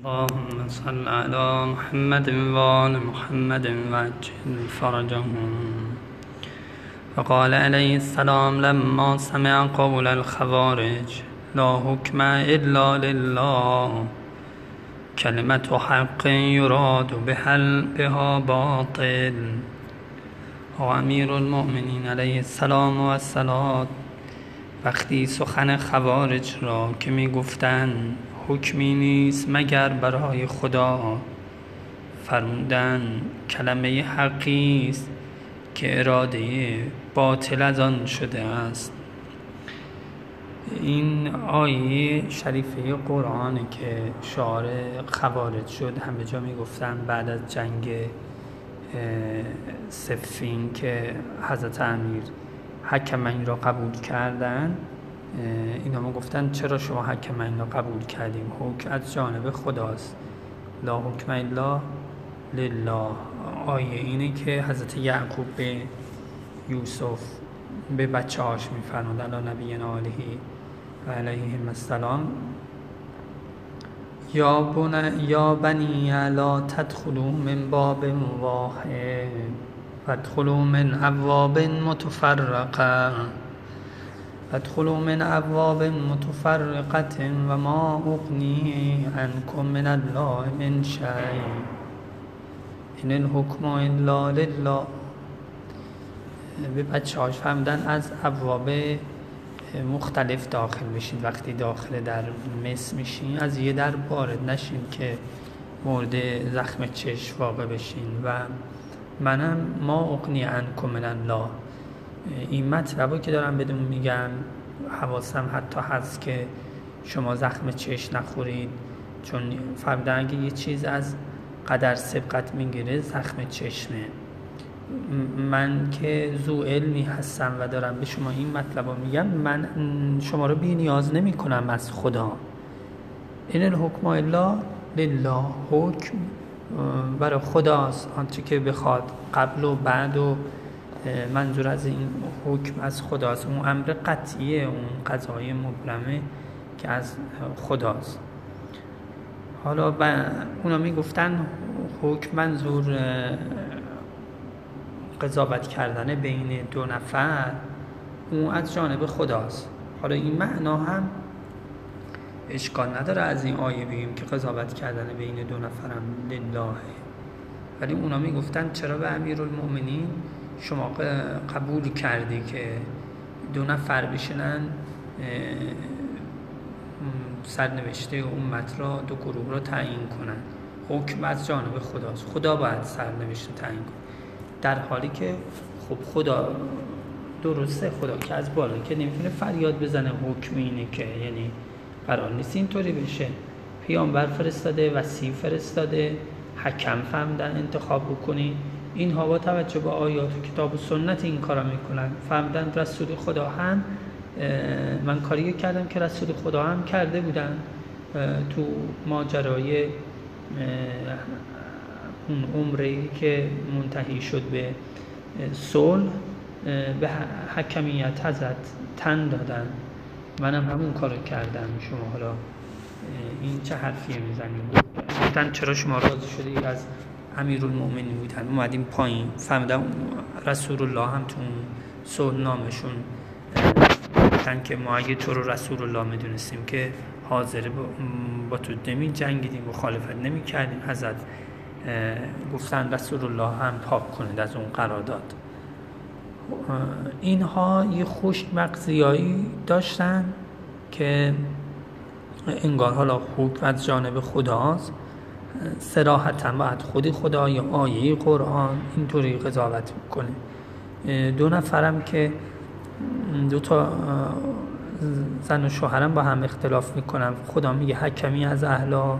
اللهم صل على محمد وآل محمد وعجل فرجهم وقال عليه السلام لما سمع قول الخوارج لا حكم إلا لله كلمة حق يراد بها باطل. و امیر المؤمنین علیه السلام و السلام وقتی سخن خوارج را که می گفتند حکمی نیست مگر برای خدا. فرمودن کلمه حقی است که اراده باطل از آن شده است. این آیه شریفه قرآن که شعار خوارج شد همه جا می‌گفتن بعد از جنگ سفین که حضرت امیر حکم این را قبول کردن. اینا ما گفتن چرا شما حکم را قبول کردیم؟ حکم از جانب خداست. لا حکم الا لله. آیه اینه که حضرت یعقوب به یوسف به بچه هاش میفرماد علی نبی علیه و علیه السلام یا, بن... یا بنی لا تدخلوا من باب واحد فادخلوا من ابواب متفرقه. فادخلوا من ابواب متفرقه و ما اغنی عنکم من الله من شیء این الحکم الا لله. به بچه فهمدن از ابواب مختلف داخل بشین. وقتی داخل در مس میشین از یه در وارد نشین که مورد زخم چشم واقع بشین. و منم ما اقنی انکم من الله. این مطلبو که دارم بدون میگم حواسم حتی هست که شما زخم چشم نخورید چون فرمودن اگه یه چیز از قدر سبقت می‌گیره زخم چشمه. من که زو علمی هستم و دارم به شما این مطلب رو میگم من شما رو بی نیاز نمی کنم از خدا. این الحکم الا لله حکم برای خداست. آنچه که بخواد قبل و بعد و منظور از این حکم از خداست. اون امر قطعیه اون قضای مبرمه که از خداست. حالا اونا می‌گفتن حکم منظور قضاوت کردن بین دو نفر اون از جانب خداست. حالا این معنا هم اشکال نداره از این آیه بگیم که قضاوت کردن بین دو نفرم لله. ولی اونا می‌گفتن چرا به المؤمنین شما قبول کردی که دو نفر بشنن سرنوشته امت را دو گروه را تعیین کنن. حکم از جانب خداست. خدا باید سرنوشته تعیین کنه. در حالی که خب خدا درسته خدا که از بالا که نمی‌تونه فریاد بزنه حکم اینه که یعنی قرار نیست اینطوری بشه. پیامبر فرستاده وسیع فرستاده حکم فهمدن انتخاب بکنی. اینها با توجه به آیات کتاب و سنت این کارا می‌کنن. فهمدن رسول خدا هم من کاری کردم که رسول خدا هم کرده بودن تو ماجرای اون عمره که منتهی شد به صلح به حکمیت حضرت تن دادن. منم همون کارو کردم. شما حالا این چه حرفیه می‌زنیم چرا شما راضی شدید از امیرالمؤمنین بودن. اومدیم پایین. فهمیدم رسول الله هم تو صلح نامشون گفتن که ما اگه تو رو رسول الله می‌دونستیم که حاضر با تو نمی جنگیدیم مخالفت نمی کردیم. حضرت گفتن رسول الله هم پاک کنید از اون قرارداد. اینها یه خوش مقضیایی داشتن که انگار حالا حکم از جانب خداست. سراحتا باید خودی خدا یا آیه قرآن اینطوری قضاوت می‌کنه. دو نفرم که دو تا زن و شوهرم با هم اختلاف می‌کنن. خدا میگه حکمی از اهلا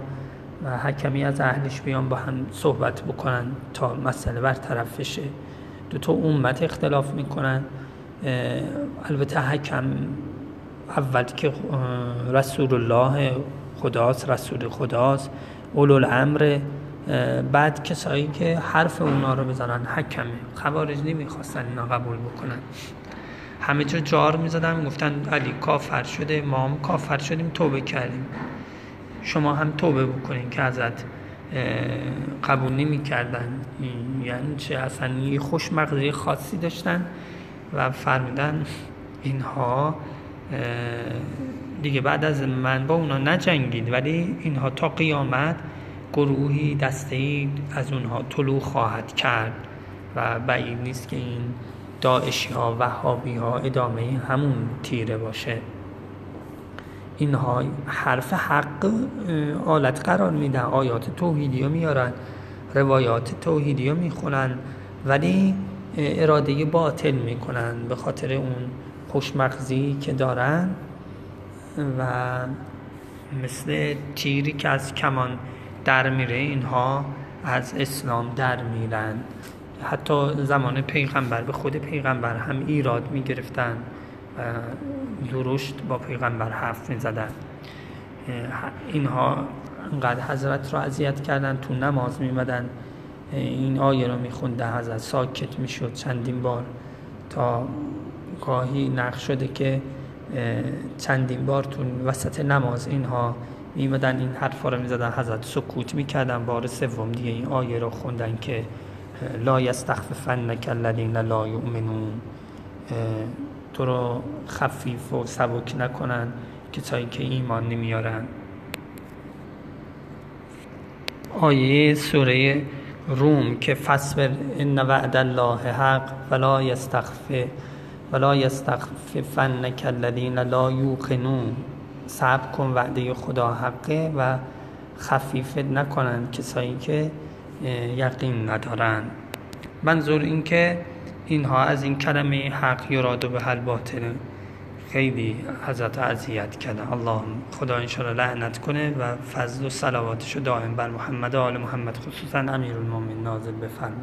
و حکمی از اهلش بیان با هم صحبت بکنن تا مسئله برطرف بشه. دو تا امت اختلاف می‌کنن. البته حکم اول که رسول الله خداست رسول خداست. اولو الامر بعد کسایی که حرف اونا رو بزنن حکمه خوارج نمی‌خواستن اینا قبول بکنن. همه جا جار می‌زدن گفتن علی کافر شده ما هم کافر شدیم توبه کردیم. شما هم توبه بکنین که ازت قبول نمی کردن یعنی چه؟ اصلا یه خوشمغزی خاصی داشتن و فرمودن اینها دیگه بعد از من با اونا نجنگید. ولی اینها تا قیامت گروهی دسته از اونها طلوع خواهد کرد و بعید نیست که این داعشی ها وهابی ها ادامه همون تیره باشه. اینها حرف حق آلت قرار میدن. آیات توحیدی ها میارن روایات توحیدی ها می‌خونن ولی اراده باطل می‌کنن به خاطر اون خوشمغزی که دارن. و مثل تیری که از کمان در میره اینها از اسلام در میرن. حتی زمان پیغمبر به خود پیغمبر هم ایراد می‌گرفتن و درشت با پیغمبر حرف می‌زدن. اینها انقدر حضرت را اذیت کردن تو نماز میمدن این آیه رو میخونده حضرت ساکت می‌شد چندین بار تا گاهی نقش شده که چندین بار تو وسط نماز اینها میمدن این حرفا رو می‌زدن حضرت سکوت می‌کردن بار سوم دیگه این آیه رو خوندن که لا یستخففنک الذین لا یؤمنون. تو رو خفیف و سبک نکنن کسایی که ایمان نمیارن. آیه سوره روم که فصبر ان وعد الله حق ولا یستخف ولا یستخففنک الذین لا یوقنون. صبر کن وعده خدا حقه و خفیف نکنن کسایی که یقین ندارن منظور این که اینها از این کلمه حق یراد به حل باطل. خیلی حضرت اذیت کرده. الله خدا انشاءالله لعنت کنه و فضل و صلواتش دائم بر محمد و آل محمد خصوصا امیر المومن نازل بفرمه